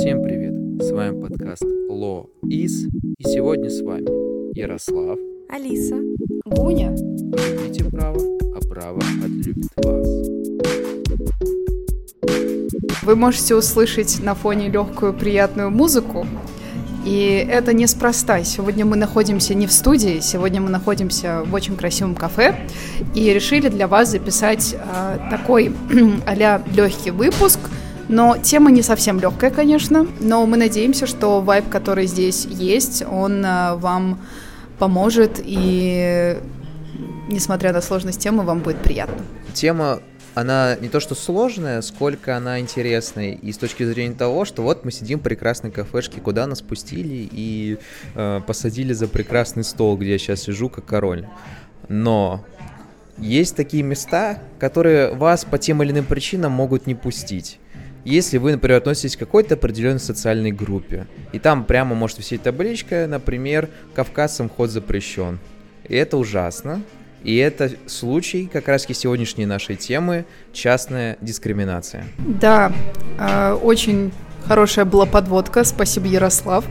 Всем привет! С вами подкаст Ло Из, и сегодня с вами Ярослав, Алиса, Гуня. Любите право, а право отлюбит вас. Вы можете услышать на фоне легкую приятную музыку. И это неспроста. Сегодня мы находимся не в студии, сегодня мы находимся в очень красивом кафе и решили для вас записать э, такой а легкий выпуск. Но тема не совсем легкая, конечно, но мы надеемся, что вайб, который здесь есть, он э, вам поможет и, несмотря на сложность темы, вам будет приятно. Тема она не то что сложная, сколько она интересная. И с точки зрения того, что вот мы сидим в прекрасной кафешке, куда нас пустили и э, посадили за прекрасный стол, где я сейчас сижу как король. Но есть такие места, которые вас по тем или иным причинам могут не пустить. Если вы, например, относитесь к какой-то определенной социальной группе, и там прямо может висеть табличка, например, «Кавказцам вход запрещен». И это ужасно, и это случай как раз сегодняшней нашей темы частная дискриминация. Да, э, очень хорошая была подводка. Спасибо, Ярослав.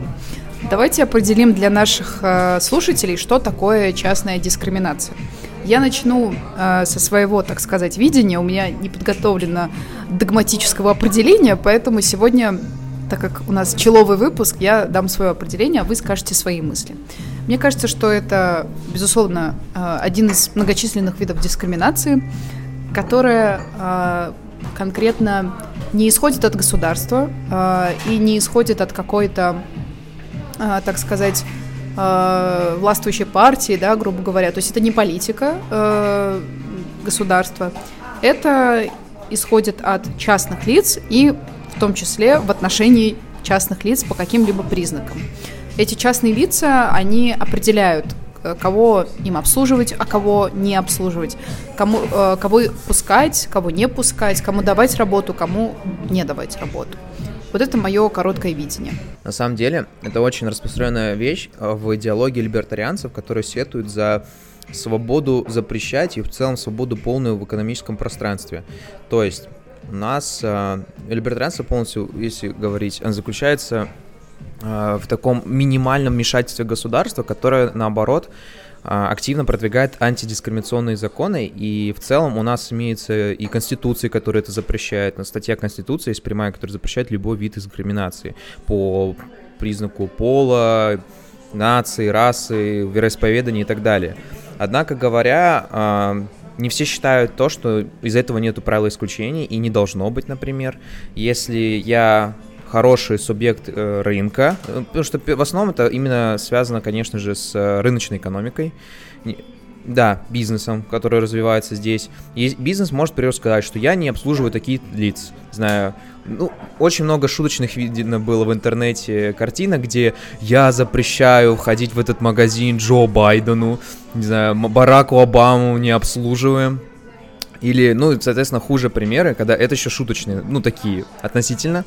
Давайте определим для наших э, слушателей, что такое частная дискриминация. Я начну э, со своего, так сказать, видения. У меня не подготовлено догматического определения, поэтому сегодня, так как у нас человый выпуск, я дам свое определение, а вы скажете свои мысли. Мне кажется, что это, безусловно, э, один из многочисленных видов дискриминации, которая э, конкретно не исходит от государства э, и не исходит от какой-то, так сказать, властвующей партии, да, грубо говоря. То есть это не политика государства, это исходит от частных лиц и в том числе в отношении частных лиц по каким-либо признакам эти частные лица, они определяют, э, кого им обслуживать, а кого не обслуживать, кому, э, кого пускать, кого не пускать, кому давать работу, кому не давать работу. Вот это мое короткое видение. На самом деле, это очень распространенная вещь э, в идеологии либертарианцев, которые сетуют за свободу запрещать и в целом свободу полную в экономическом пространстве. То есть у нас э, либертарианство полностью, если говорить, заключается Э, в таком минимальном вмешательстве государства, которое, наоборот, активно продвигает антидискриминационные законы, и в целом у нас имеется и Конституция, которая это запрещает, но статья Конституции есть прямая, которая запрещает любой вид дискриминации по признаку пола, нации, расы, вероисповедания и так далее. Однако говоря, э, не все считают то, что из этого нету правила исключений, и не должно быть, например. Если я хороший субъект э, рынка, э, потому что в основном это именно связано, конечно же, с э, рыночной экономикой. Да, бизнесом, который развивается здесь. И бизнес может, например, сказать, что я не обслуживаю такие лиц. Знаю, ну, очень много шуточных видно было в интернете картинок, где я запрещаю входить в этот магазин Джо Байдену, не знаю, Бараку Обаму не обслуживаем. Или, ну, соответственно, хуже примеры, когда это еще шуточные, ну, такие относительно.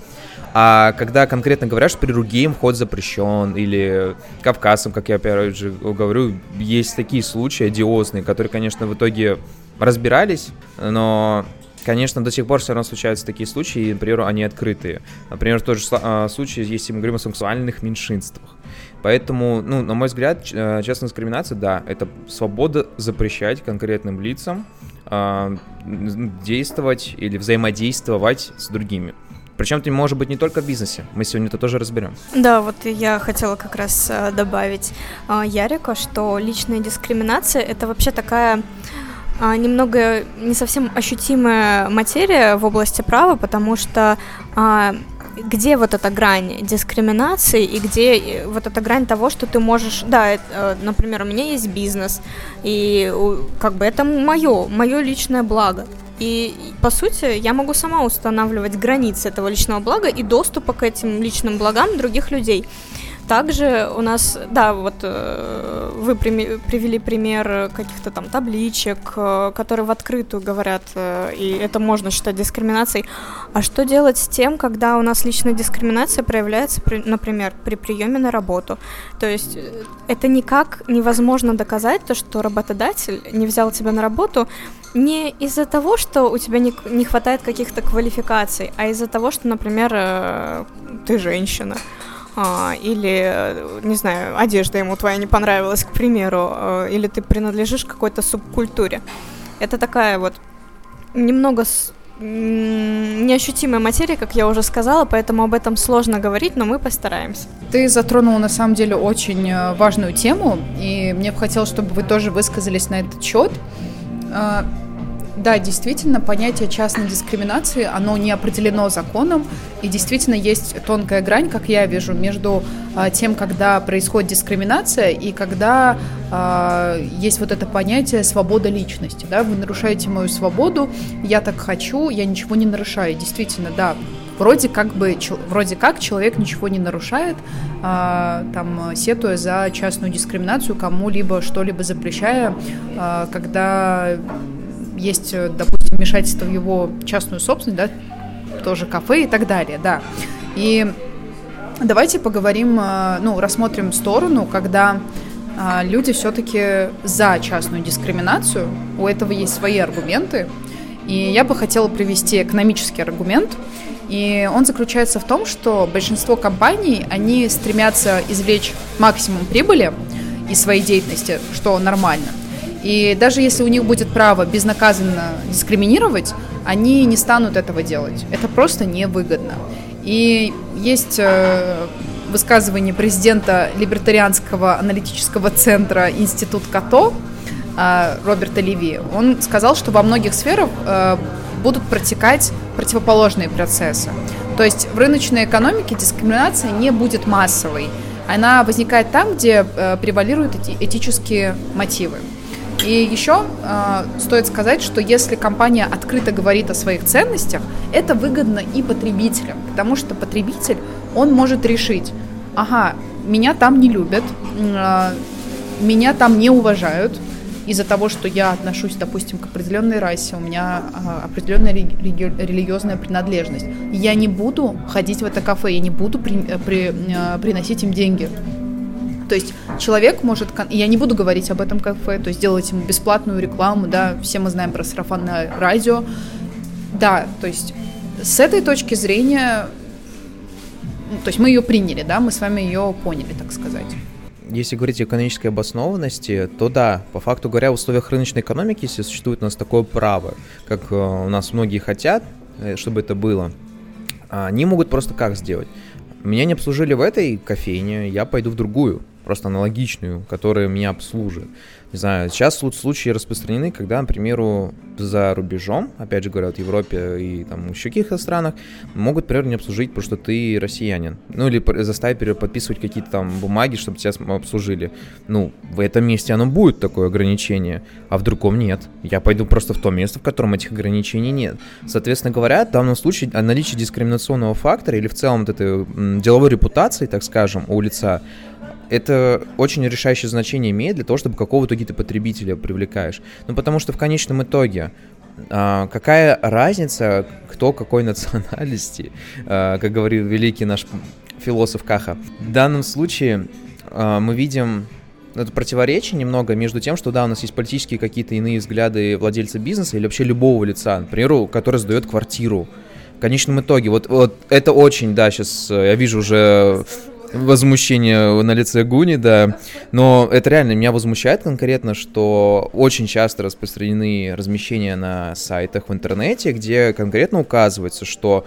А когда конкретно говорят, что при другим вход запрещен, или кавказцам, как я опять же говорю, есть такие случаи одиозные, которые, конечно, в итоге разбирались, но Конечно, до сих пор все равно случаются такие случаи, и, например, они открытые. Например, тот же а, случай, если мы говорим о сексуальных меньшинствах. Поэтому, ну, на мой взгляд, э, частная дискриминация, да, это свобода запрещать конкретным лицам э, действовать или взаимодействовать с другими. Причем это может быть не только в бизнесе. Мы сегодня это тоже разберем. Да, вот я хотела как раз э, добавить э, Ярика, что личная дискриминация это вообще такая э, немного не совсем ощутимая материя в области права, потому что где вот эта грань дискриминации и где вот эта грань того, что ты можешь, да, это, например, у меня есть бизнес, и как бы это мое, мое личное благо. И, по сути, я могу сама устанавливать границы этого личного блага и доступа к этим личным благам других людей. Также у нас, да, вот э, вы привели пример каких-то там табличек, э, которые в открытую говорят, э, и это можно считать дискриминацией. А что делать с тем, когда у нас личная дискриминация проявляется, например, при приеме на работу? То есть это никак невозможно доказать, то, что работодатель не взял тебя на работу не из-за того, что у тебя не, не хватает каких-то квалификаций, а из-за того, что, например, ты женщина. А, или, не знаю, одежда ему твоя не понравилась, к примеру, а, или ты принадлежишь какой-то субкультуре. Это такая вот немного неощутимая материя, как я уже сказала, поэтому об этом сложно говорить, но мы постараемся. Ты затронул на самом деле очень э, важную тему, и мне бы хотелось, чтобы вы тоже высказались на этот счет. Да, действительно, понятие частной дискриминации, оно не определено законом, и действительно есть тонкая грань, как я вижу, между а, тем, когда происходит дискриминация, и когда а, есть вот это понятие свобода личности, да, вы нарушаете мою свободу, я так хочу, я ничего не нарушаю, действительно, да, вроде как бы, вроде как человек ничего не нарушает, а, там, сетуя за частную дискриминацию, кому-либо что-либо запрещая, когда есть, э, допустим, вмешательство в его частную собственность, да, тоже кафе и так далее, да. И давайте поговорим, э, ну, рассмотрим сторону, когда а, люди все-таки за частную дискриминацию, у этого есть свои аргументы, и я бы хотела привести экономический аргумент, и он заключается в том, что большинство компаний, они стремятся извлечь максимум прибыли из своей деятельности, что нормально – и даже если у них будет право безнаказанно дискриминировать, они не станут этого делать. Это просто невыгодно. И есть э, высказывание президента Либертарианского аналитического центра Институт Като э, Роберта Леви. Он сказал, что во многих сферах э, будут протекать противоположные процессы. То есть в рыночной экономике дискриминация не будет массовой. Она возникает там, где превалируют эти этические мотивы. И еще э, стоит сказать, что если компания открыто говорит о своих ценностях, это выгодно и потребителям, потому что потребитель, он может решить, ага, меня там не любят, э, меня там не уважают, из-за того, что я отношусь, допустим, к определенной расе, у меня а, определенная религи- религиозная принадлежность, я не буду ходить в это кафе, я не буду при, э, при, а, приносить им деньги. То есть человек может, я не буду говорить об этом кафе, то есть делать ему бесплатную рекламу, да, все мы знаем про сарафанное радио. Да, то есть с этой точки зрения, ну, то есть мы ее приняли, да, мы с вами ее поняли, так сказать. Если говорить о экономической обоснованности, то да, по факту говоря, в условиях рыночной экономики, если существует у нас такое право, как э, у нас многие хотят, э, чтобы это было, они могут просто как сделать? Меня не обслужили в этой кофейне, я пойду в другую просто аналогичную, которая меня обслужит. Не знаю, сейчас случаи распространены, когда, например, за рубежом, опять же говоря, в Европе и там еще каких-то странах, могут, например, не обслужить, потому что ты россиянин. Ну, или заставить подписывать какие-то там бумаги, чтобы тебя обслужили. Ну, в этом месте оно будет такое ограничение, а в другом нет. Я пойду просто в то место, в котором этих ограничений нет. Соответственно говоря, в данном случае о наличии дискриминационного фактора или в целом вот этой деловой репутации, так скажем, у лица, это очень решающее значение имеет для того, чтобы какого то итоге потребителя привлекаешь. Ну, потому что в конечном итоге а, какая разница, кто какой национальности, а, как говорил великий наш философ Каха. В данном случае а, мы видим это противоречие немного между тем, что да, у нас есть политические какие-то иные взгляды владельца бизнеса или вообще любого лица, например, который сдает квартиру. В конечном итоге, вот, вот это очень, да, сейчас э, я вижу уже возмущение на лице Гуни, да. Но это реально меня возмущает конкретно, что очень часто распространены размещения на сайтах в интернете, где конкретно указывается, что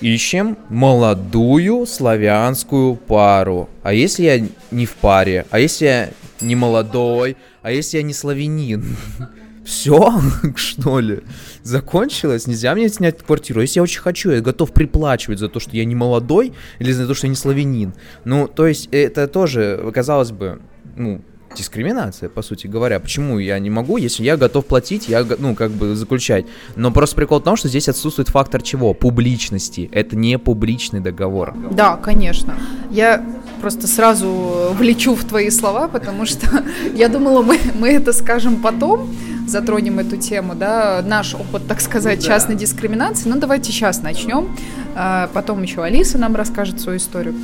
ищем молодую славянскую пару. А если я не в паре? А если я не молодой? А если я не славянин? Все, что ли? Закончилось? Нельзя мне снять квартиру. Если я очень хочу, я готов приплачивать за то, что я не молодой, или за то, что я не славянин. Ну, то есть, это тоже, казалось бы, ну, дискриминация, по сути говоря. Почему я не могу, если я готов платить, я, ну, как бы заключать. Но просто прикол в том, что здесь отсутствует фактор чего? Публичности. Это не публичный договор. Да, конечно. Я просто сразу влечу в твои слова, потому что я думала, мы, мы это скажем потом, затронем эту тему, да, наш опыт, так сказать, ну, частной дискриминации. Ну, давайте сейчас начнем. А, потом еще Алиса нам расскажет свою историю.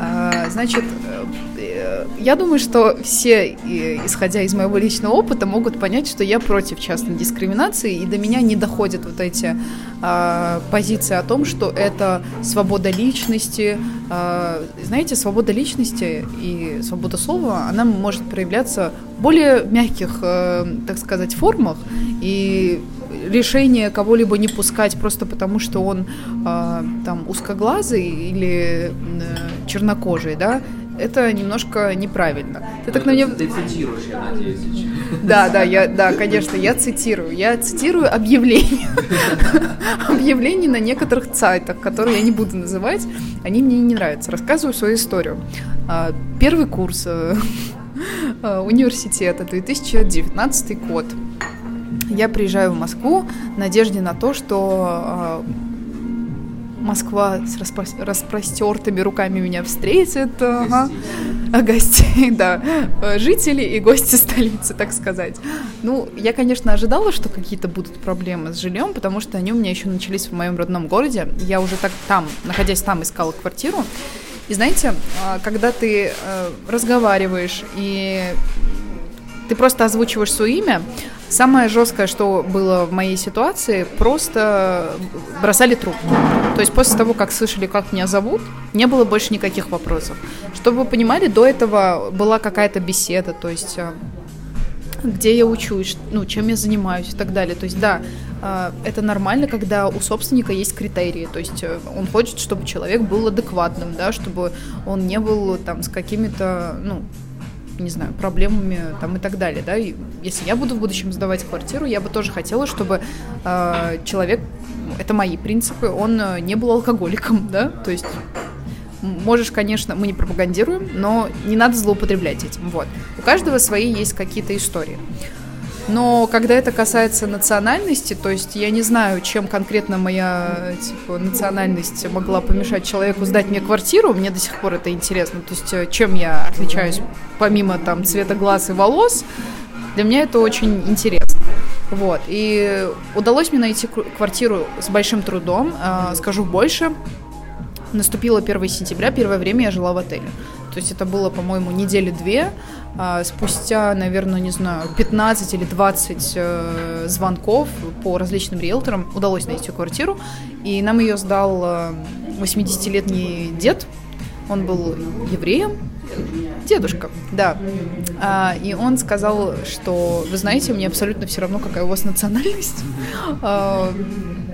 А, значит, э, я думаю, что все, исходя из моего личного опыта, могут понять, что я против частной дискриминации, и до меня не доходят вот эти а, позиции о том, что это свобода личности. Знаете, свобода личности и свобода слова, она может проявляться в более мягких, э, так сказать, формах, и решение кого-либо не пускать просто потому, что он э, там узкоглазый или э, чернокожий, да, это немножко неправильно. Ты так на меня... Ты цитируешь, я надеюсь. Да, да, я, да, конечно, я цитирую. Я цитирую объявления. Объявления на некоторых сайтах, которые я не буду называть. Они мне не нравятся. Рассказываю свою историю. А, первый курс э, э, университета, 2019 год. Я приезжаю в Москву в надежде на то, что а, Москва с распро- распростертыми руками меня встретит. Ага. А гостей, да. Жители и гости столицы, так сказать. Ну, я, конечно, ожидала, что какие-то будут проблемы с жильем, потому что они у меня еще начались в моем родном городе. Я уже так там, находясь там, искала квартиру. И знаете, а, когда ты э, разговариваешь и ты просто озвучиваешь свое имя, Самое жесткое, что было в моей ситуации, просто бросали трубку. То есть после того, как слышали, как меня зовут, не было больше никаких вопросов. Чтобы вы понимали, до этого была какая-то беседа, то есть а, где я учусь, ну, чем я занимаюсь и так далее. То есть, да, а, это нормально, когда у собственника есть критерии. То есть э, он хочет, чтобы человек был адекватным, да, чтобы он не был там с какими-то, ну, не знаю, проблемами там и так далее, да, и если я буду в будущем сдавать квартиру, я бы тоже хотела, чтобы э, человек, это мои принципы, он э, не был алкоголиком, да, то есть можешь, конечно, мы не пропагандируем, но не надо злоупотреблять этим, вот. У каждого свои есть какие-то истории. Но когда это касается национальности, то есть я не знаю, чем конкретно моя типа, национальность могла помешать человеку сдать мне квартиру, мне до сих пор это интересно. То есть э, чем я отличаюсь помимо там цвета глаз и волос, для меня это очень интересно. Вот. И удалось мне найти квартиру с большим трудом. Э, скажу больше. Наступило 1 сентября, первое время я жила в отеле. То есть это было, по-моему, недели две. А, спустя, наверное, не знаю, 15 или 20 э, звонков по различным риэлторам удалось найти квартиру. И нам ее сдал 80-летний э, дед. Он был евреем, Дедушка, да. А, и он сказал, что, вы знаете, мне абсолютно все равно, какая у вас национальность. А,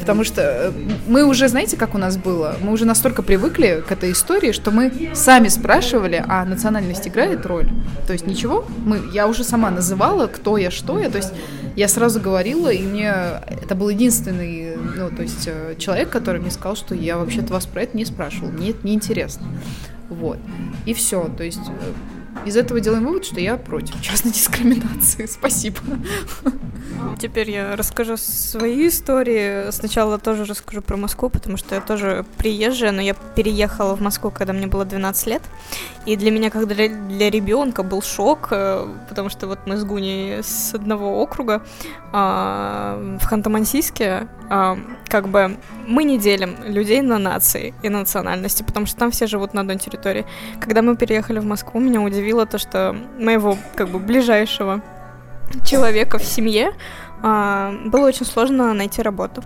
потому что э, мы уже, знаете, как у нас было? Мы уже настолько привыкли к этой истории, что мы сами спрашивали, а национальность играет роль? То есть ничего? Мы, я уже сама называла, кто я, что я. То есть я сразу говорила, и мне это был единственный, ну, то есть э, человек, который мне сказал, что я вообще-то вас про это не спрашивал. Нет, не интересно. Вот. И все. То есть э, из этого делаем вывод, что я против частной дискриминации. Спасибо. Теперь я расскажу свои истории. Сначала тоже расскажу про Москву, потому что я тоже приезжая, но я переехала в Москву, когда мне было 12 лет. И для меня, как для, для ребенка, был шок, э, потому что вот мы с Гуней с одного округа а, в Ханты-Мансийске, а, как бы мы не делим людей на нации и национальности, потому что там все живут на одной территории. Когда мы переехали в Москву, меня удивило то, что моего как бы ближайшего человека в семье а, было очень сложно найти работу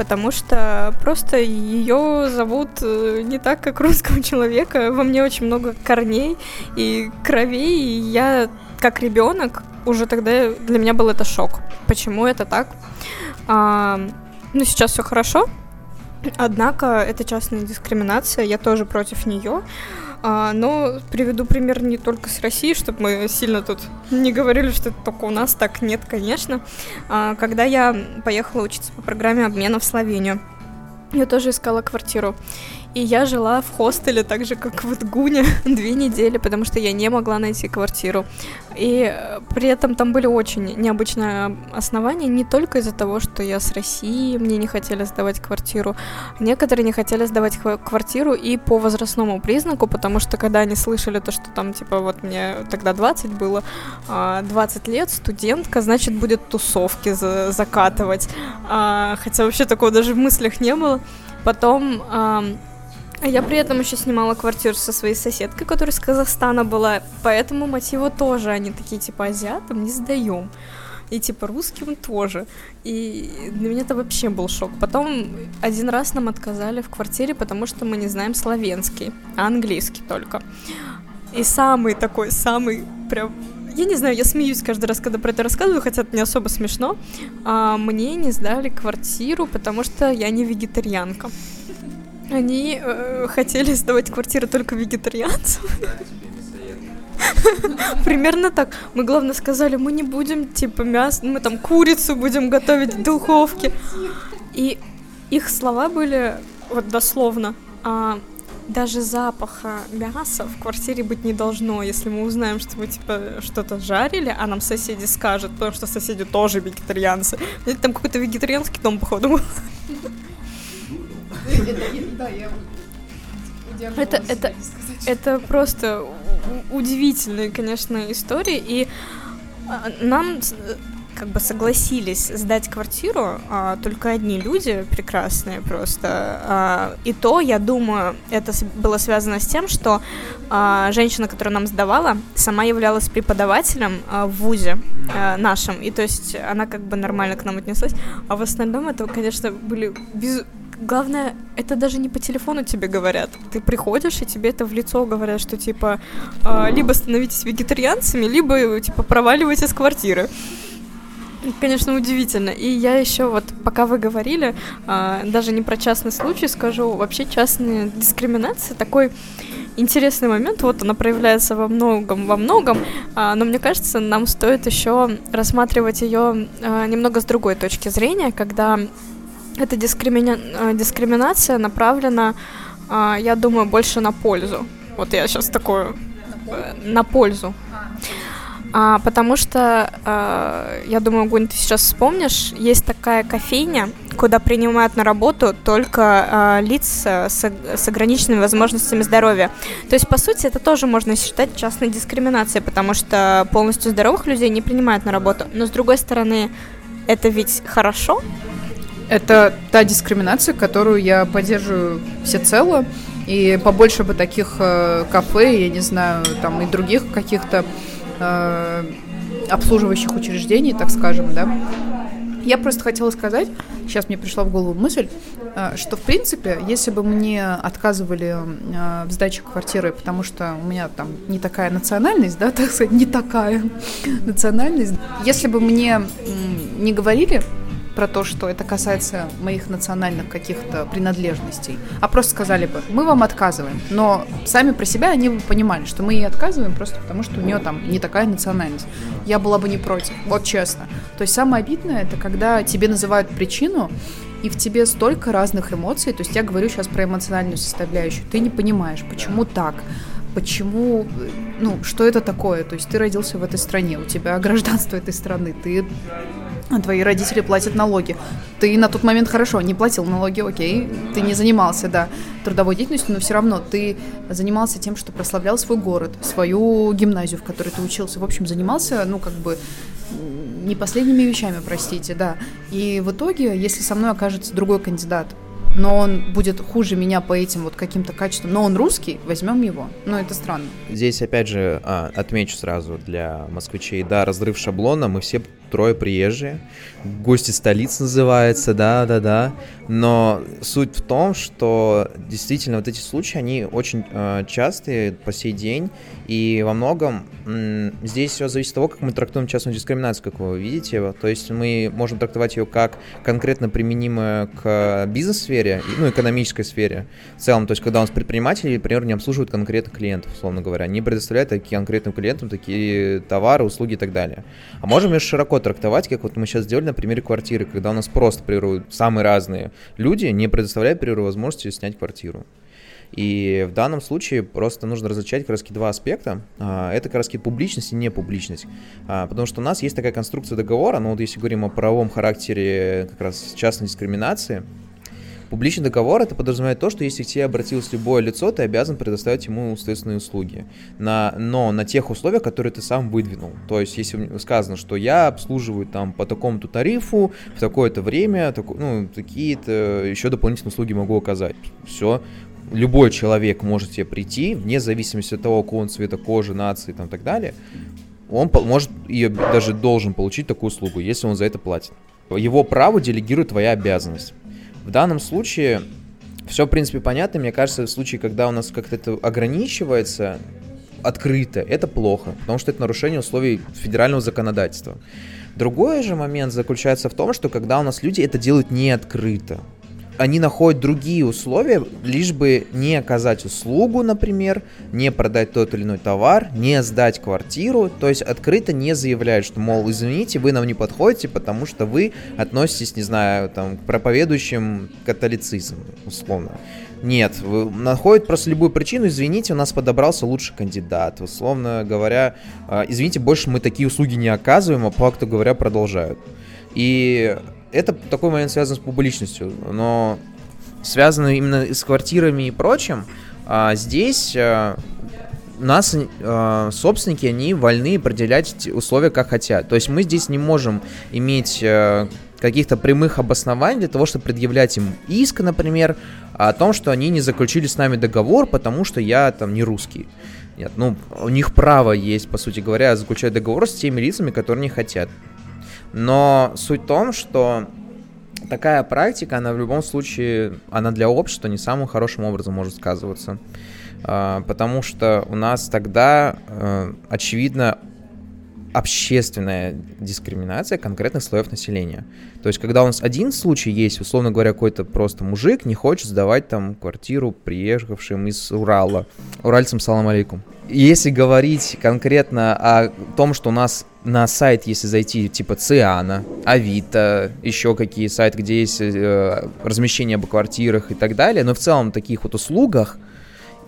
потому что просто ее зовут э, не так, как русского человека. Во мне очень много корней и кровей, и я как ребенок уже тогда для меня был это шок. Почему это так? А, ну, сейчас все хорошо, однако это частная дискриминация, я тоже против нее. А, но приведу пример не только с России, чтобы мы сильно тут не говорили, что это только у нас так нет, конечно. А, когда я поехала учиться по программе обмена в Словению, я тоже искала квартиру. И я жила в хостеле, так же, как в Гуне, две недели, потому что я не могла найти квартиру. И э, при этом там были очень необычные основания, не только из-за того, что я с России, мне не хотели сдавать квартиру. Некоторые не хотели сдавать квартиру и по возрастному признаку, потому что когда они слышали то, что там, типа, вот мне тогда 20 было, 20 а, лет, студентка, значит, будет тусовки за закатывать. А, хотя вообще такого даже в мыслях не было. Потом а я при этом еще снимала квартиру со своей соседкой, которая из Казахстана была, поэтому мотиву тоже они такие, типа, азиатам не сдаем. И типа русским тоже. И для меня это вообще был шок. Потом один раз нам отказали в квартире, потому что мы не знаем славянский, а английский только. И самый такой, самый прям я не знаю, я смеюсь каждый раз, когда про это рассказываю, хотя это не особо смешно. А, мне не сдали квартиру, потому что я не вегетарианка. Они э, хотели сдавать квартиру только вегетарианцам. Примерно так. Мы, главное, сказали, мы не будем, типа, мясо, мы там курицу будем готовить в духовке. И их слова были, вот дословно, а, даже запаха мяса в квартире быть не должно, если мы узнаем, что мы, типа, что-то жарили, а нам соседи скажут, потому что соседи тоже вегетарианцы. Это там какой-то вегетарианский дом, походу. Это, это, это просто удивительные, конечно, истории. И а, нам как бы согласились сдать квартиру а, только одни люди прекрасные просто. А, и то, я думаю, это было связано с тем, что а, женщина, которая нам сдавала, сама являлась преподавателем а, в ВУЗе а, нашем. И то есть она как бы нормально к нам отнеслась. А в остальном это, конечно, были без главное, это даже не по телефону тебе говорят. Ты приходишь, и тебе это в лицо говорят, что типа э, либо становитесь вегетарианцами, либо типа проваливайте с квартиры. Конечно, удивительно. И я еще вот, пока вы говорили, э, даже не про частный случай скажу, вообще частная дискриминация такой интересный момент, вот она проявляется во многом, во многом, а, но мне кажется, нам стоит еще рассматривать ее а, немного с другой точки зрения, когда эта дискримина... Э, дискриминация направлена, а, я думаю, больше на пользу. Вот я сейчас такое... Э, на пользу. А, потому что, э, я думаю, Гунь, ты сейчас вспомнишь, есть такая кофейня, куда принимают на работу только э, лиц с, с ограниченными возможностями здоровья. То есть, по сути, это тоже можно считать частной дискриминацией, потому что полностью здоровых людей не принимают на работу. Но, с другой стороны, это ведь хорошо, это та дискриминация, которую я поддерживаю всецело. И побольше бы таких э, кафе, я не знаю, там и других каких-то э, обслуживающих учреждений, так скажем, да. Я просто хотела сказать, сейчас мне пришла в голову мысль, э, что, в принципе, если бы мне отказывали э, в сдаче квартиры, потому что у меня там не такая национальность, да, так сказать, не такая национальность, если бы мне не говорили, про то, что это касается моих национальных каких-то принадлежностей, а просто сказали бы, мы вам отказываем. Но сами про себя они бы понимали, что мы ей отказываем просто потому, что у нее там не такая национальность. Я была бы не против, вот честно. То есть самое обидное, это когда тебе называют причину, и в тебе столько разных эмоций, то есть я говорю сейчас про эмоциональную составляющую, ты не понимаешь, почему так, почему, ну, что это такое, то есть ты родился в этой стране, у тебя гражданство этой страны, ты твои родители платят налоги. Ты на тот момент хорошо не платил налоги, окей, ты не занимался, да, трудовой деятельностью, но все равно ты занимался тем, что прославлял свой город, свою гимназию, в которой ты учился. В общем, занимался, ну, как бы, не последними вещами, простите, да. И в итоге, если со мной окажется другой кандидат, но он будет хуже меня по этим вот каким-то качествам, но он русский, возьмем его. Но это странно. Здесь, опять же, а, отмечу сразу для москвичей, да, разрыв шаблона, мы все трое приезжие, гости столиц называется, да-да-да, но суть в том, что действительно вот эти случаи, они очень э, частые по сей день, и во многом м, здесь все зависит от того, как мы трактуем частную дискриминацию, как вы видите, то есть мы можем трактовать ее как конкретно применимую к бизнес-сфере, ну, экономической сфере в целом, то есть когда у нас предприниматели, например, не обслуживают конкретно клиентов, условно говоря, не предоставляют такие конкретным клиентам такие товары, услуги и так далее. А можем ее широко трактовать, как вот мы сейчас сделали на примере квартиры, когда у нас просто, к самые разные люди, не предоставляют, к возможности снять квартиру. И в данном случае просто нужно различать как раз два аспекта. А, это как раз публичность и непубличность. А, потому что у нас есть такая конструкция договора, но вот если говорим о правовом характере как раз частной дискриминации, Публичный договор это подразумевает то, что если к тебе обратилось любое лицо, ты обязан предоставить ему следственные услуги. На, но на тех условиях, которые ты сам выдвинул. То есть, если сказано, что я обслуживаю там по такому-то тарифу, в такое-то время, так, ну, такие-то еще дополнительные услуги могу оказать. Все, любой человек может тебе прийти, вне зависимости от того, какого он цвета кожи, нации там, и так далее, он может и даже должен получить такую услугу, если он за это платит. Его право делегирует твоя обязанность. В данном случае все, в принципе, понятно. Мне кажется, в случае, когда у нас как-то это ограничивается открыто, это плохо, потому что это нарушение условий федерального законодательства. Другой же момент заключается в том, что когда у нас люди это делают не открыто, они находят другие условия, лишь бы не оказать услугу, например, не продать тот или иной товар, не сдать квартиру, то есть открыто не заявляют, что, мол, извините, вы нам не подходите, потому что вы относитесь, не знаю, там, к проповедующим католицизм, условно. Нет, находят просто любую причину, извините, у нас подобрался лучший кандидат, условно говоря, а, извините, больше мы такие услуги не оказываем, а по факту говоря продолжают. И это такой момент связан с публичностью, но связано именно с квартирами и прочим, а здесь а, нас а, собственники, они вольны определять условия, как хотят. То есть мы здесь не можем иметь а, каких-то прямых обоснований для того, чтобы предъявлять им иск, например, о том, что они не заключили с нами договор, потому что я там не русский. Нет, ну, у них право есть, по сути говоря, заключать договор с теми лицами, которые не хотят. Но суть в том, что такая практика, она в любом случае, она для общества не самым хорошим образом может сказываться. А, потому что у нас тогда, э, очевидно, общественная дискриминация конкретных слоев населения. То есть, когда у нас один случай есть, условно говоря, какой-то просто мужик не хочет сдавать там квартиру приехавшим из Урала, уральцам салам алейкум. Если говорить конкретно о том, что у нас на сайт, если зайти, типа Циана, Авито, еще какие сайты, где есть э, размещение об квартирах и так далее, но в целом таких вот услугах,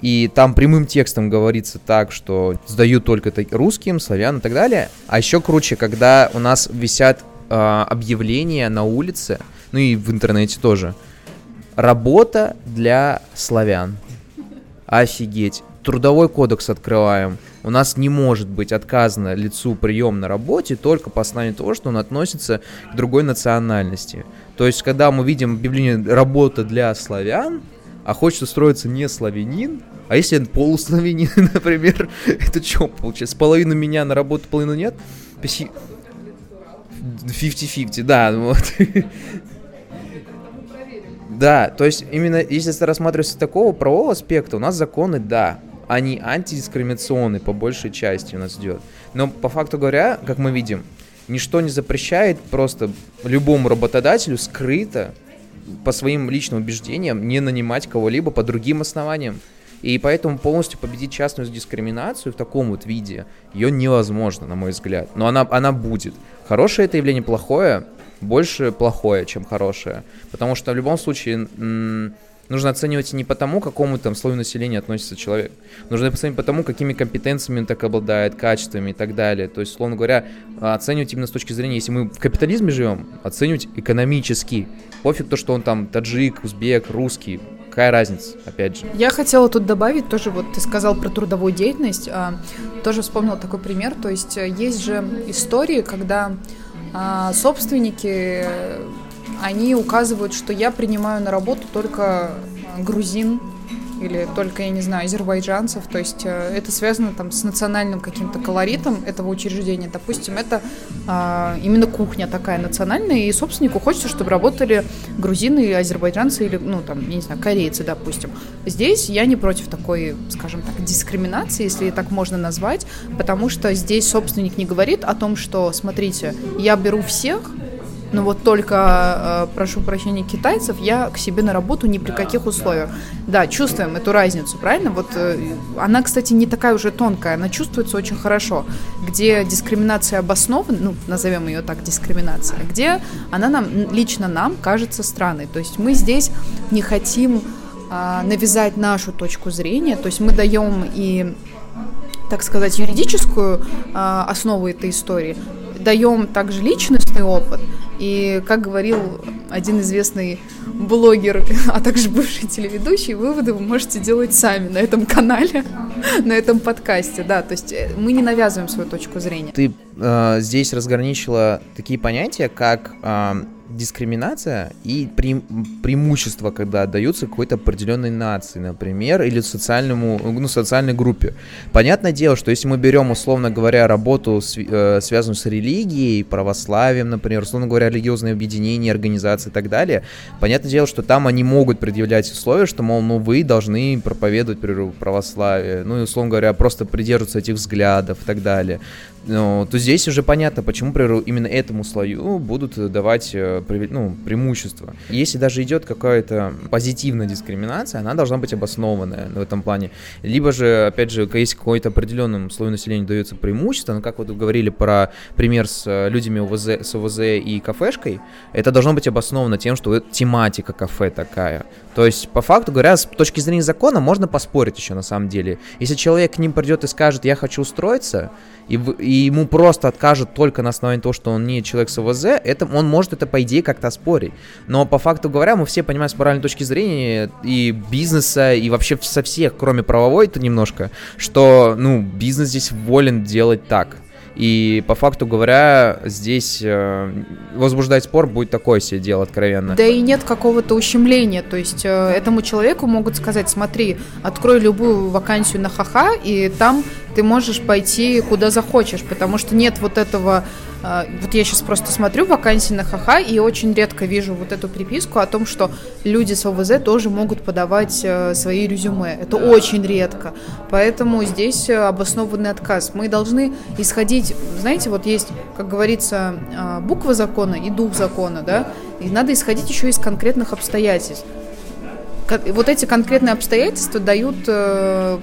и там прямым текстом говорится так, что сдают только русским, славян и так далее. А еще круче, когда у нас висят э, объявления на улице, ну и в интернете тоже. Работа для славян. Офигеть. Трудовой кодекс открываем. У нас не может быть отказано лицу прием на работе только по основанию того, что он относится к другой национальности. То есть, когда мы видим объявление «работа для славян», а хочет устроиться не славянин, а если полуславянин, например, это что получается? Половину меня на работу, половину нет? 50-50, да, вот. Да, то есть именно если это рассматривается с такого правового аспекта, у нас законы, да, они антидискриминационные по большей части у нас идет. Но по факту говоря, как мы видим, ничто не запрещает просто любому работодателю скрыто по своим личным убеждениям не нанимать кого-либо по другим основаниям. И поэтому полностью победить частную дискриминацию в таком вот виде, ее невозможно, на мой взгляд. Но она, она будет. Хорошее это явление, плохое, больше плохое, чем хорошее. Потому что в любом случае нужно оценивать не потому, к какому там слою населения относится человек. Нужно оценивать по тому, какими компетенциями он так обладает, качествами и так далее. То есть, условно говоря, оценивать именно с точки зрения, если мы в капитализме живем, оценивать экономически. Пофиг то, что он там таджик, узбек, русский, какая разница, опять же. Я хотела тут добавить тоже, вот ты сказал про трудовую деятельность, а, тоже вспомнила такой пример, то есть э, есть же истории, когда а, собственники они указывают, что я принимаю на работу только грузин или только, я не знаю, азербайджанцев. То есть э, это связано там с национальным каким-то колоритом этого учреждения. Допустим, это а, именно кухня такая национальная, и собственнику хочется, чтобы работали грузины, азербайджанцы или, ну, там, я не знаю, корейцы, допустим. Здесь я не против такой, скажем так, дискриминации, если так можно назвать, потому что здесь собственник не говорит о том, что, смотрите, я беру всех, но вот только, э, прошу прощения, китайцев я к себе на работу ни при каких условиях. Да, чувствуем эту разницу, правильно? Вот э, она, кстати, не такая уже тонкая, она чувствуется очень хорошо, где дискриминация обоснована, ну, назовем ее так, дискриминация, где она нам, лично нам кажется странной. То есть мы здесь не хотим а, навязать нашу точку зрения, то есть мы даем и так сказать, юридическую э, основу этой истории, даем также личностный опыт. И, как говорил один известный блогер, а также бывший телеведущий, выводы вы можете делать сами на этом канале, на этом подкасте, да, то есть э, мы не навязываем свою точку зрения. Ты э, здесь разграничила такие понятия, как э, дискриминация и пре преимущество, когда отдаются какой-то определенной нации, например, или социальному, ну, социальной группе. Понятное дело, что если мы берем, условно говоря, работу, э, связанную с религией, православием, например, условно говоря, религиозные объединения, организации и так далее, понятное дело, что там они могут предъявлять условия, что, мол, ну, вы должны проповедовать, например, православие, ну, и, условно говоря, просто придерживаться этих взглядов и так далее ну, то здесь уже понятно, почему, например, именно этому слою будут давать э, ну, преимущество. Если даже идет какая-то позитивная дискриминация, она должна быть обоснованная в этом плане. Либо же, опять же, если какой-то определенному слою населения дается преимущество, ну, как вот говорили про пример с э, людьми ОВЗ, с ОВЗ и кафешкой, это должно быть обосновано тем, что тематика кафе такая. То есть, по факту говоря, с точки зрения закона можно поспорить еще на самом деле. Если человек к ним придет и скажет, я хочу устроиться, и ему просто откажут только на основании того, что он не человек с ОВЗ, это, он может это, по идее, как-то спорить. Но по факту говоря, мы все понимаем с моральной точки зрения и бизнеса, и вообще со всех, кроме правовой-то немножко, что, ну, бизнес здесь волен делать так. И по факту говоря, здесь э, возбуждать спор будет такое себе дело откровенно. Да и нет какого-то ущемления. То есть э, этому человеку могут сказать, смотри, открой любую вакансию на ха-ха, и там ты можешь пойти куда захочешь, потому что нет вот этого вот я сейчас просто смотрю вакансии на ХХ и очень редко вижу вот эту приписку о том, что люди с ОВЗ тоже могут подавать э, свои резюме. Это очень редко. Поэтому здесь э, обоснованный отказ. Мы должны исходить, знаете, вот есть, как говорится, а, буква закона и дух закона, да, и надо исходить еще из конкретных обстоятельств. Вот эти конкретные обстоятельства дают э,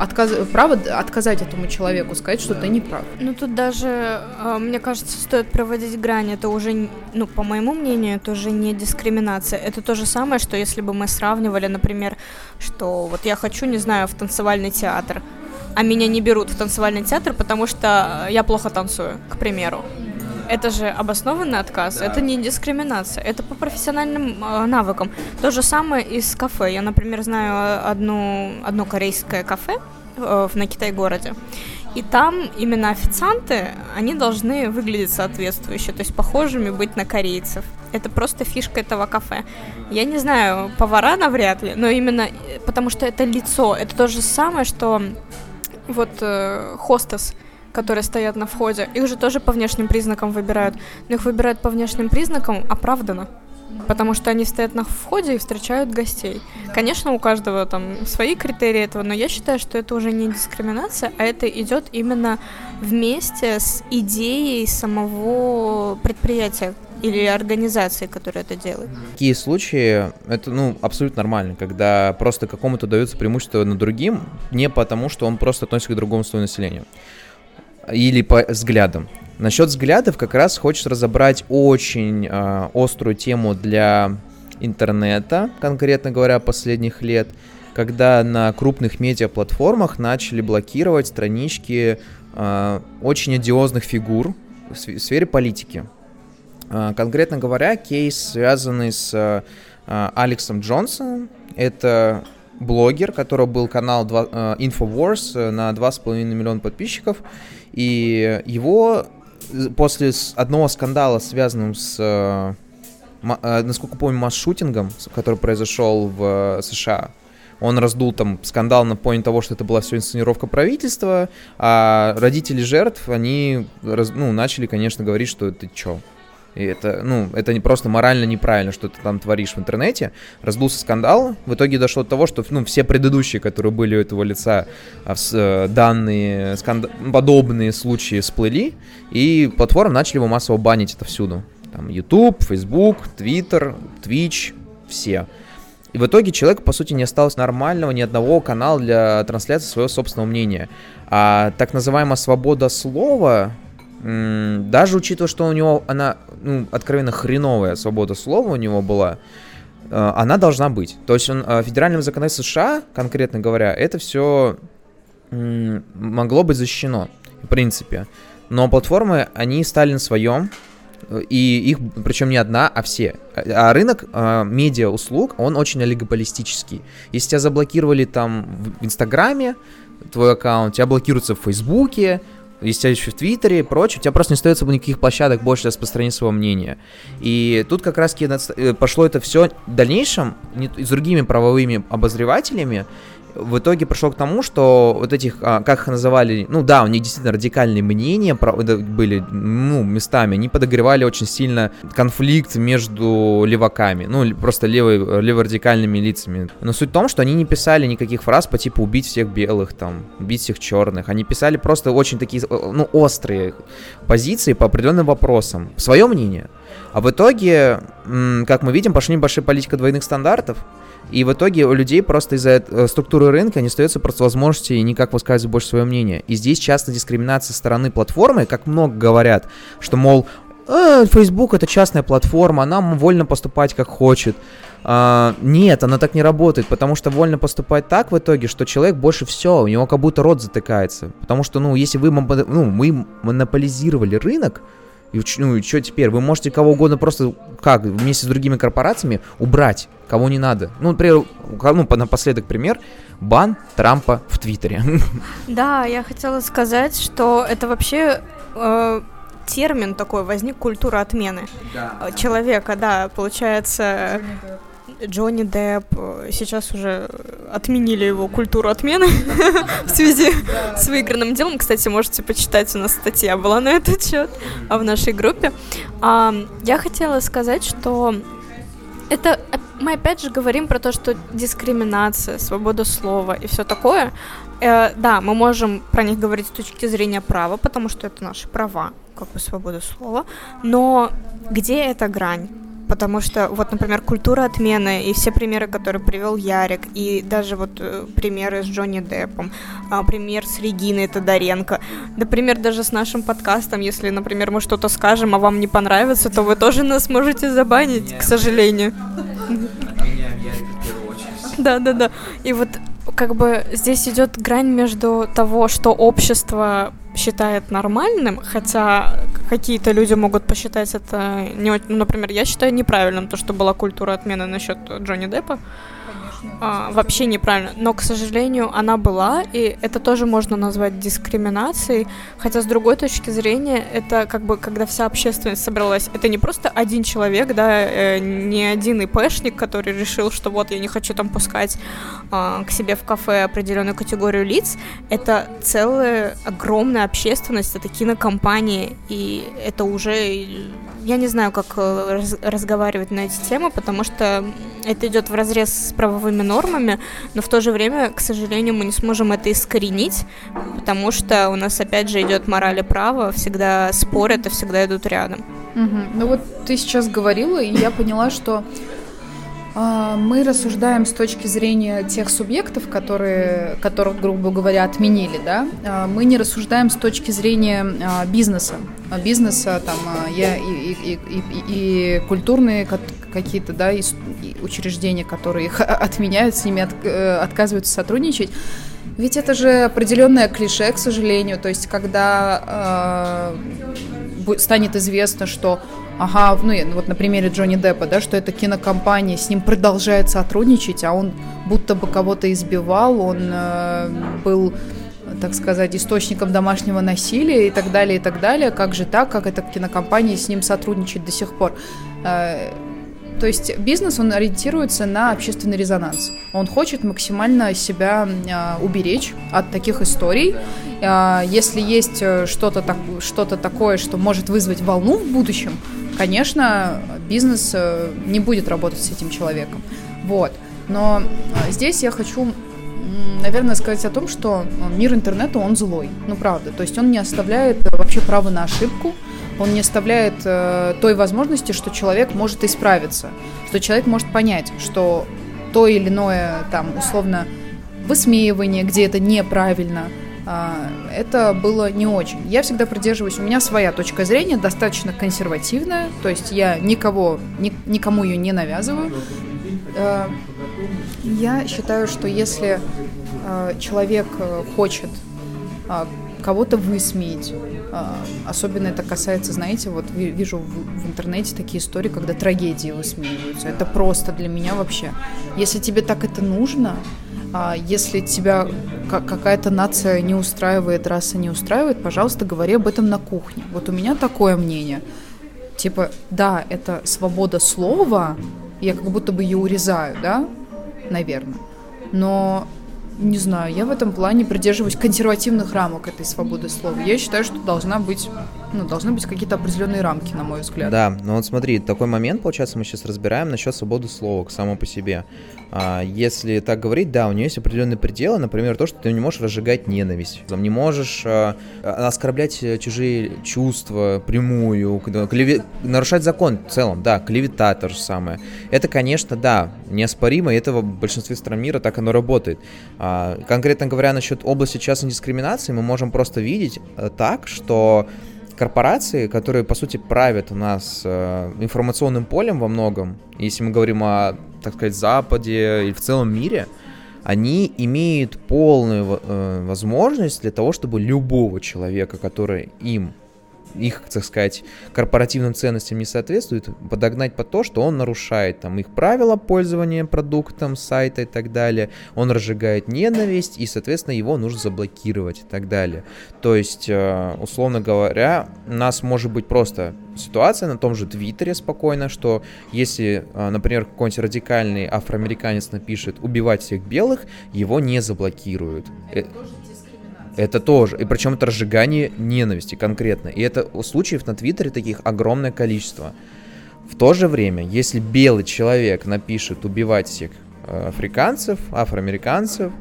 отказ... право отказать этому человеку, сказать, что ты не прав. Ну тут даже, а, мне кажется, стоит проводить грань. Это уже, ну, по моему мнению, это уже не дискриминация. Это то же самое, что если бы мы сравнивали, например, что вот я хочу, не знаю, в танцевальный театр, а меня не берут в танцевальный театр, потому что я плохо танцую, к примеру. Это же обоснованный отказ, да. это не дискриминация, это по профессиональным э, навыкам. То же самое и с кафе. Я, например, знаю одну, одно корейское кафе э, на Китай-городе. И там именно официанты, они должны выглядеть соответствующе, то есть похожими быть на корейцев. Это просто фишка этого кафе. Я не знаю, повара навряд ли, но именно э, потому что это лицо. Это то же самое, что вот э, хостес которые стоят на входе, их же тоже по внешним признакам выбирают. Но их выбирают по внешним признакам оправданно. Потому что они стоят на входе и встречают гостей. Конечно, у каждого там свои критерии этого, но я считаю, что это уже не дискриминация, а это идет именно вместе с идеей самого предприятия или организации, которая это делает. Такие случаи, это, ну, абсолютно нормально, когда просто какому-то дается преимущество над другим, не потому, что он просто относится к другому слою населения или по взглядам. Насчет взглядов как раз хочешь разобрать очень э, острую тему для интернета, конкретно говоря, последних лет, когда на крупных медиаплатформах начали блокировать странички э, очень одиозных фигур в сфере политики. Э, конкретно говоря, кейс, связанный с э, Алексом Джонсоном, это блогер, которого был канал 2, э, Infowars на 2,5 миллиона подписчиков, и его после одного скандала, связанного с, э, э, насколько помню, масс-шутингом, который произошел в э, США, он раздул там скандал на фоне того, что это была все инсценировка правительства, а родители жертв, они ну, начали, конечно, говорить, что ты чё, и это, ну, это не просто морально неправильно, что ты там творишь в интернете. Раздулся скандал. В итоге дошло до того, что ну, все предыдущие, которые были у этого лица, а, э, данные, сканд... подобные случаи всплыли, и платформы начали его массово банить это всюду. Там YouTube, Facebook, Twitter, Twitch, все. И в итоге человек, по сути, не осталось нормального ни одного канала для трансляции своего собственного мнения. А так называемая свобода слова, даже учитывая, что у него она, ну, откровенно хреновая свобода слова у него была, э, она должна быть. То есть он, э, федеральным законодательством США, конкретно говоря, это все могло быть защищено, в принципе. Но платформы, они стали на своем, и их, причем не одна, а все. А рынок э, медиа-услуг, он очень олигополистический. Если тебя заблокировали там в Инстаграме, твой аккаунт, тебя блокируется в Фейсбуке, еще в Твиттере и прочее, у тебя просто не остается никаких площадок больше для распространения своего мнения. И тут как раз э, пошло это все в дальнейшем не, с другими правовыми обозревателями, в итоге пришло к тому, что вот этих, а, как их называли, ну да, у них действительно радикальные мнения были, ну, местами, они подогревали очень сильно конфликт между леваками, ну, просто левой, леворадикальными лицами. Но суть в том, что они не писали никаких фраз по типу убить всех белых, там, убить всех черных. Они писали просто очень такие, ну, острые позиции по определенным вопросам. Свое мнение. А в итоге, как мы видим, пошли небольшая политика двойных стандартов, и в итоге у людей просто из-за э, структуры рынка не остается просто возможности никак высказывать больше свое мнение. И здесь часто дискриминация со стороны платформы, как много говорят, что, мол, э, Facebook это частная платформа, она вольно поступать как хочет. А, нет, она так не работает, потому что вольно поступать так в итоге, что человек больше все, у него как будто рот затыкается. Потому что, ну, если вы ну, мы монополизировали рынок, и, ну и что теперь? Вы можете кого угодно просто, как, вместе с другими корпорациями убрать, кого не надо. Ну, например, ну, напоследок пример, бан Трампа в Твиттере. Да, я хотела сказать, что это вообще э, термин такой возник, культура отмены да. человека, да, получается... Джонни Депп, э, сейчас уже отменили его культуру отмены в связи с выигранным делом. Кстати, можете почитать, у нас статья была на этот счет а в нашей группе. Я хотела сказать, что это мы опять же говорим про то, что дискриминация, свобода слова и все такое. Э, да, мы можем про них говорить с точки зрения права, потому что это наши права, как бы свобода слова. Но где эта грань? Потому что вот, например, культура отмены и все примеры, которые привел Ярик, и даже вот э, примеры с Джонни Деппом, а, пример с Региной Тодоренко, например, даже с нашим подкастом, если, например, мы что-то скажем, а вам не понравится, то вы тоже нас можете забанить, к сожалению. Да, да, да. И вот как бы здесь идет грань между того, что общество считает нормальным, хотя какие-то люди могут посчитать это не ну, например, я считаю неправильным то, что была культура отмены насчет Джонни Деппа а, вообще неправильно. Но, к сожалению, она была, и это тоже можно назвать дискриминацией. Хотя, с другой точки зрения, это как бы, когда вся общественность собралась, это не просто один человек, да, э, не один ИПшник, который решил, что вот я не хочу там пускать э, к себе в кафе определенную категорию лиц. Это целая огромная общественность, это кинокомпании, и это уже я не знаю, как э, раз, разговаривать на эти темы, потому что это идет в разрез с правовыми нормами, но в то же время, к сожалению, мы не сможем это искоренить, потому что у нас опять же идет мораль и право, всегда спорят и всегда идут рядом. Угу. Ну вот ты сейчас говорила, и я поняла, что мы рассуждаем с точки зрения тех субъектов, которые, которых, грубо говоря, отменили, да. А, мы не рассуждаем с точки зрения а, бизнеса, бизнеса там я и, и, и, и культурные какие-то, да, и учреждения, которые их отменяют, с ними от, э, отказываются сотрудничать. Ведь это же определенное клише, к сожалению. То есть, когда э, станет известно, что ага, ну вот на примере Джонни Деппа, да, что эта кинокомпания с ним продолжает сотрудничать, а он будто бы кого-то избивал, он э, был так сказать, источником домашнего насилия и так далее, и так далее. Как же так, как эта кинокомпания с ним сотрудничает до сих пор? Э, то есть бизнес, он ориентируется на общественный резонанс. Он хочет максимально себя э, уберечь от таких историй. Э, если есть э, что-то так, что такое, что может вызвать волну в будущем, конечно, бизнес э, не будет работать с этим человеком. Вот. Но э, здесь я хочу наверное, сказать о том, что мир интернета, он злой. Ну, правда. То есть он не оставляет вообще права на ошибку, он не оставляет э, той возможности, что человек может исправиться, что человек может понять, что то или иное, там, условно, высмеивание, где это неправильно, э, это было не очень. Я всегда придерживаюсь, у меня своя точка зрения, достаточно консервативная, то есть я никого, ни, никому ее не навязываю, Э, я считаю, что если э, человек э, хочет кого-то высмеять, особенно это касается, знаете, вот вижу в интернете такие истории, когда трагедии высмеиваются. Это просто для меня вообще. Если тебе так это нужно, если тебя какая-то нация не устраивает, раса не устраивает, пожалуйста, говори об этом на кухне. Вот у меня такое мнение. Типа, да, это свобода слова, я как будто бы ее урезаю, да, наверное. Но не знаю, я в этом плане придерживаюсь консервативных рамок этой свободы слова. Я считаю, что должна быть, ну, должны быть какие-то определенные рамки, на мой взгляд. Да, ну вот смотри, такой момент, получается, мы сейчас разбираем насчет свободы слова само по себе. А, если так говорить, да, у нее есть определенные пределы, например, то, что ты не можешь разжигать ненависть, не можешь а, оскорблять чужие чувства прямую, клеве... нарушать закон в целом, да, клевета то же самое. Это, конечно, да, неоспоримо, и это в большинстве стран мира так оно работает. А, конкретно говоря, насчет области частной дискриминации, мы можем просто видеть э, так, что корпорации, которые, по сути, правят у нас э, информационным полем во многом, если мы говорим о, так сказать, Западе и в целом мире, они имеют полную э, возможность для того, чтобы любого человека, который им их, так сказать, корпоративным ценностям не соответствует, подогнать под то, что он нарушает там их правила пользования продуктом, сайта и так далее, он разжигает ненависть, и, соответственно, его нужно заблокировать и так далее. То есть, э, условно говоря, у нас может быть просто ситуация на том же Твиттере спокойно, что если, э, например, какой-нибудь радикальный афроамериканец напишет «убивать всех белых», его не заблокируют. Это тоже. И причем это разжигание ненависти конкретно. И это случаев на Твиттере таких огромное количество. В то же время, если белый человек напишет убивать всех э, африканцев, афроамериканцев,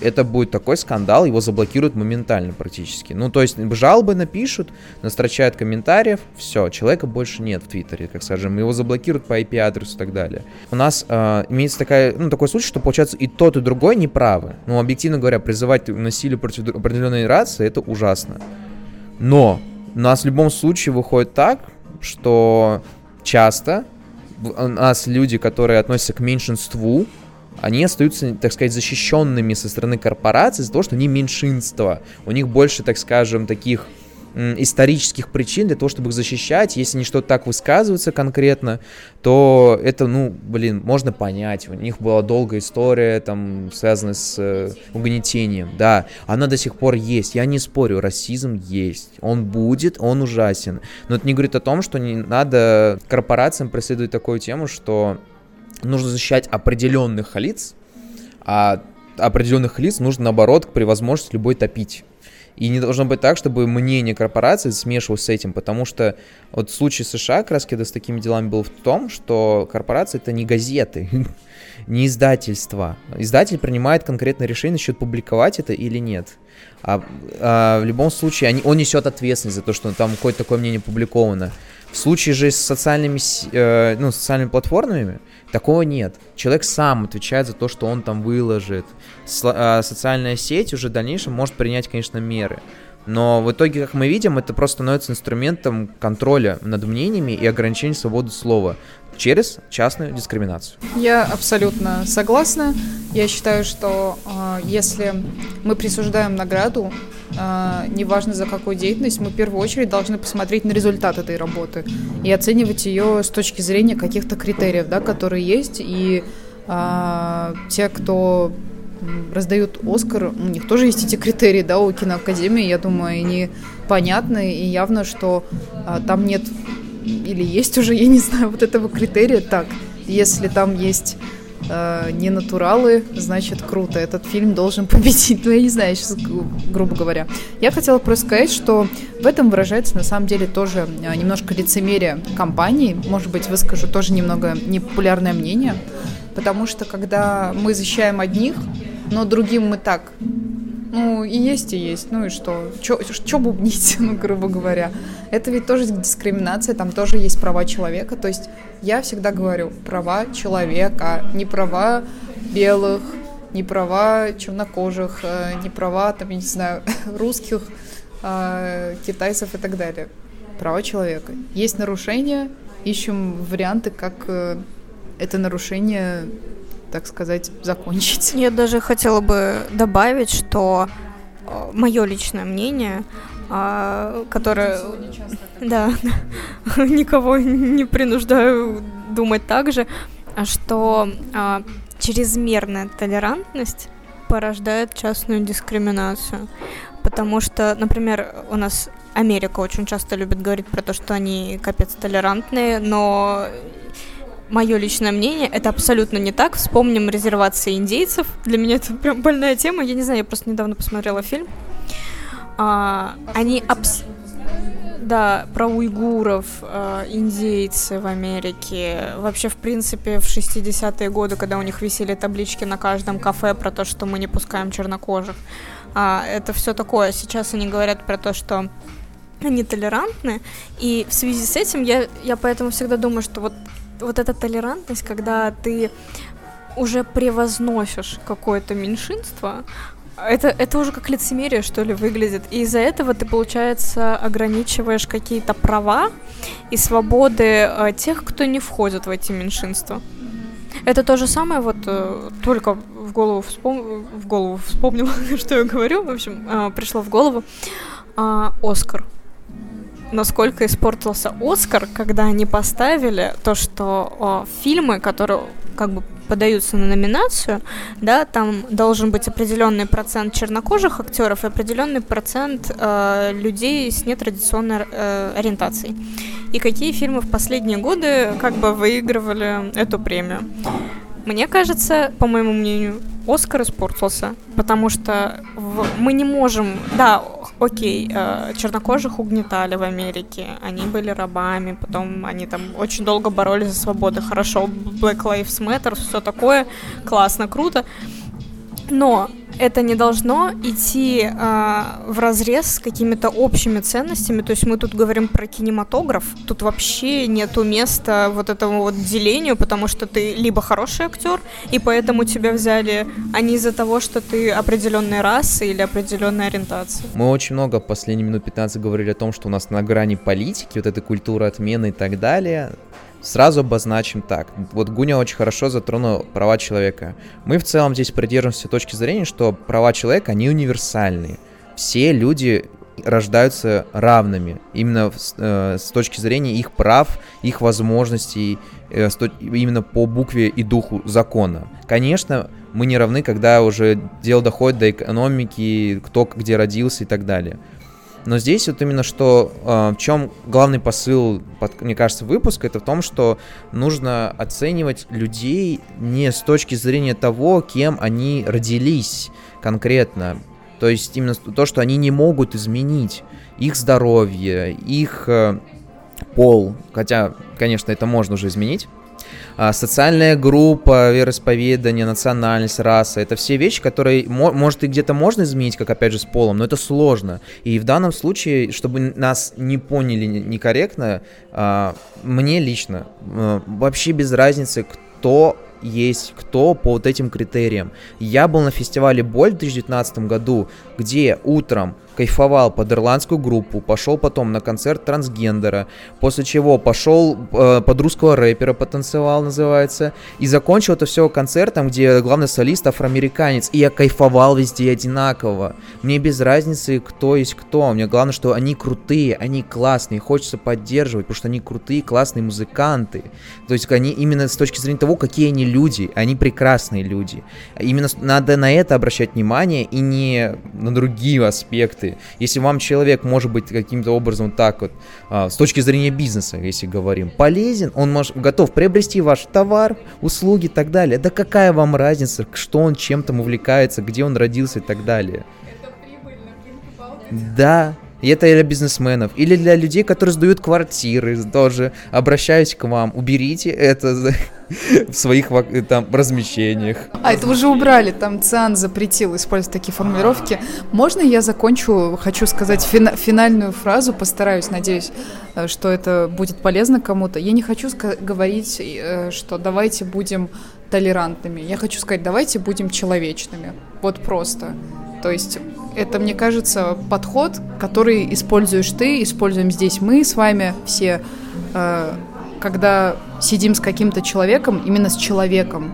это будет такой скандал, его заблокируют моментально практически. Ну, то есть жалобы напишут, настрочают комментариев, все, человека больше нет в Твиттере, как скажем, его заблокируют по IP-адресу и так далее. У нас э, имеется такая, ну, такой случай, что, получается, и тот, и другой неправы. Ну, объективно говоря, призывать насилие против определенной расы, это ужасно. Но у нас в любом случае выходит так, что часто у нас люди, которые относятся к меньшинству, они остаются, так сказать, защищенными со стороны корпораций из-за того, что они меньшинство. У них больше, так скажем, таких исторических причин для того, чтобы их защищать. Если они что-то так высказываются конкретно, то это, ну, блин, можно понять. У них была долгая история, там, связанная с э, угнетением. Да, она до сих пор есть. Я не спорю, расизм есть. Он будет, он ужасен. Но это не говорит о том, что не надо корпорациям преследовать такую тему, что нужно защищать определенных лиц, а определенных лиц нужно, наоборот, при возможности любой топить. И не должно быть так, чтобы мнение корпорации смешивалось с этим, потому что вот в случае США как раз когда с такими делами был в том, что корпорации это не газеты, не издательство. Издатель принимает конкретное решение насчет публиковать это или нет. А, а в любом случае они, он несет ответственность за то, что там какое-то такое мнение публиковано. В случае же с социальными, э, ну, социальными платформами такого нет. Человек сам отвечает за то, что он там выложит. Э, социальная сеть уже в дальнейшем может принять, конечно, меры. Но в итоге, как мы видим, это просто становится инструментом контроля над мнениями и ограничения свободы слова через частную дискриминацию. Я абсолютно согласна. Я считаю, что э, если мы присуждаем награду а, неважно за какую деятельность, мы в первую очередь должны посмотреть на результат этой работы и оценивать ее с точки зрения каких-то критериев, да, которые есть. И а, те, кто раздают Оскар, у них тоже есть эти критерии, да, у киноакадемии, я думаю, они понятны, и явно, что а, там нет или есть уже, я не знаю, вот этого критерия. Так, если там есть э, не натуралы, значит круто. Этот фильм должен победить. Ну, я не знаю, сейчас, грубо говоря. Я хотела просто сказать, что в этом выражается на самом деле тоже э, немножко лицемерие компании. Может быть, выскажу тоже немного непопулярное мнение. Потому что когда мы защищаем одних, но другим мы так ну, и есть, и есть. Ну и что? Что бубнить, ну, грубо говоря? Это ведь тоже дискриминация, там тоже есть права человека. То есть я всегда говорю права человека, не права белых, не права чернокожих, э, не права, там, я не знаю, русских, э, китайцев и так далее. Права человека. Есть нарушения, ищем варианты, как э, это нарушение, так сказать, закончить. Я даже хотела бы добавить, что мое личное мнение, а, которое... Да, никого не принуждаю думать так же, что а, чрезмерная толерантность порождает частную дискриминацию. Потому что, например, у нас Америка очень часто любит говорить про то, что они капец толерантные, но мое личное мнение, это абсолютно не так. Вспомним резервации индейцев. Для меня это прям больная тема. Я не знаю, я просто недавно посмотрела фильм. А, они абс... Да, про уйгуров, э, индейцы в Америке. Вообще, в принципе, в 60-е годы, когда у них висели таблички на каждом кафе про то, что мы не пускаем чернокожих. А, это все такое. Сейчас они говорят про то, что они толерантны. И в связи с этим я, я поэтому всегда думаю, что вот, вот эта толерантность, когда ты уже превозносишь какое-то меньшинство, это, это уже как лицемерие, что ли, выглядит. И из-за этого ты, получается, ограничиваешь какие-то права и свободы э, тех, кто не входит в эти меньшинства. Это то же самое, вот э, только в голову, вспом... в голову вспомнила, что я говорю, в общем, э, пришло в голову. Э, Оскар. Насколько испортился Оскар, когда они поставили то, что э, фильмы, которые как бы подаются на номинацию, да, там должен быть определенный процент чернокожих актеров и определенный процент э, людей с нетрадиционной э, ориентацией. И какие фильмы в последние годы как бы выигрывали эту премию? Мне кажется, по моему мнению, Оскар испортился, потому что в... мы не можем... Да, окей, э, чернокожих угнетали в Америке, они были рабами, потом они там очень долго боролись за свободу. Хорошо, Black Lives Matter, все такое, классно, круто. Но это не должно идти э, в разрез с какими-то общими ценностями. То есть мы тут говорим про кинематограф, тут вообще нету места вот этому вот делению, потому что ты либо хороший актер, и поэтому тебя взяли, а не из-за того, что ты определенной расы или определенной ориентации. Мы очень много последние минут 15 говорили о том, что у нас на грани политики, вот этой культуры отмены и так далее. Сразу обозначим так. Вот Гуня очень хорошо затронул права человека. Мы в целом здесь придерживаемся точки зрения, что права человека, они универсальные. Все люди рождаются равными. Именно э, с точки зрения их прав, их возможностей, э, с, именно по букве и духу закона. Конечно, мы не равны, когда уже дело доходит до экономики, кто где родился и так далее. Но здесь вот именно что, э, в чем главный посыл, мне кажется, выпуска, это в том, что нужно оценивать людей не с точки зрения того, кем они родились конкретно. То есть именно то, что они не могут изменить их здоровье, их э, пол, хотя, конечно, это можно уже изменить, а, социальная группа, вероисповедание, национальность, раса. Это все вещи, которые, может, и где-то можно изменить, как опять же с полом, но это сложно. И в данном случае, чтобы нас не поняли некорректно, а, мне лично а, вообще без разницы, кто есть кто по вот этим критериям. Я был на фестивале Боль в 2019 году, где утром кайфовал под ирландскую группу, пошел потом на концерт трансгендера, после чего пошел э, под русского рэпера потанцевал, называется, и закончил это все концертом, где главный солист афроамериканец, и я кайфовал везде одинаково. Мне без разницы, кто есть кто, мне главное, что они крутые, они классные, хочется поддерживать, потому что они крутые, классные музыканты. То есть они именно с точки зрения того, какие они люди, они прекрасные люди. Именно надо на это обращать внимание и не на другие аспекты. Если вам человек может быть каким-то образом так вот, а, с точки зрения бизнеса, если говорим, полезен, он может, готов приобрести ваш товар, услуги и так далее. Да какая вам разница, что он чем то увлекается, где он родился и так далее. Да, и это для бизнесменов, или для людей, которые сдают квартиры, тоже обращаюсь к вам, уберите это в своих там размещениях. А это уже убрали, там ЦИАН запретил использовать такие формулировки. Можно я закончу, хочу сказать фина финальную фразу, постараюсь, надеюсь, э, что это будет полезно кому-то. Я не хочу говорить, э, что давайте будем толерантными. Я хочу сказать, давайте будем человечными. Вот просто. То есть это, мне кажется, подход, который используешь ты, используем здесь мы с вами все, э, когда сидим с каким-то человеком, именно с человеком.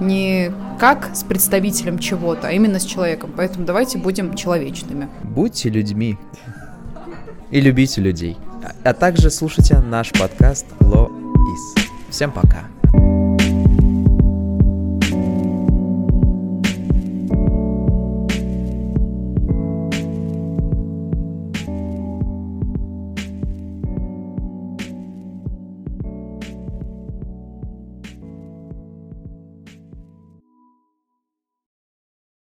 Не как с представителем чего-то, а именно с человеком. Поэтому давайте будем человечными. Будьте людьми и любите людей. А также слушайте наш подкаст Ло Is. Всем пока.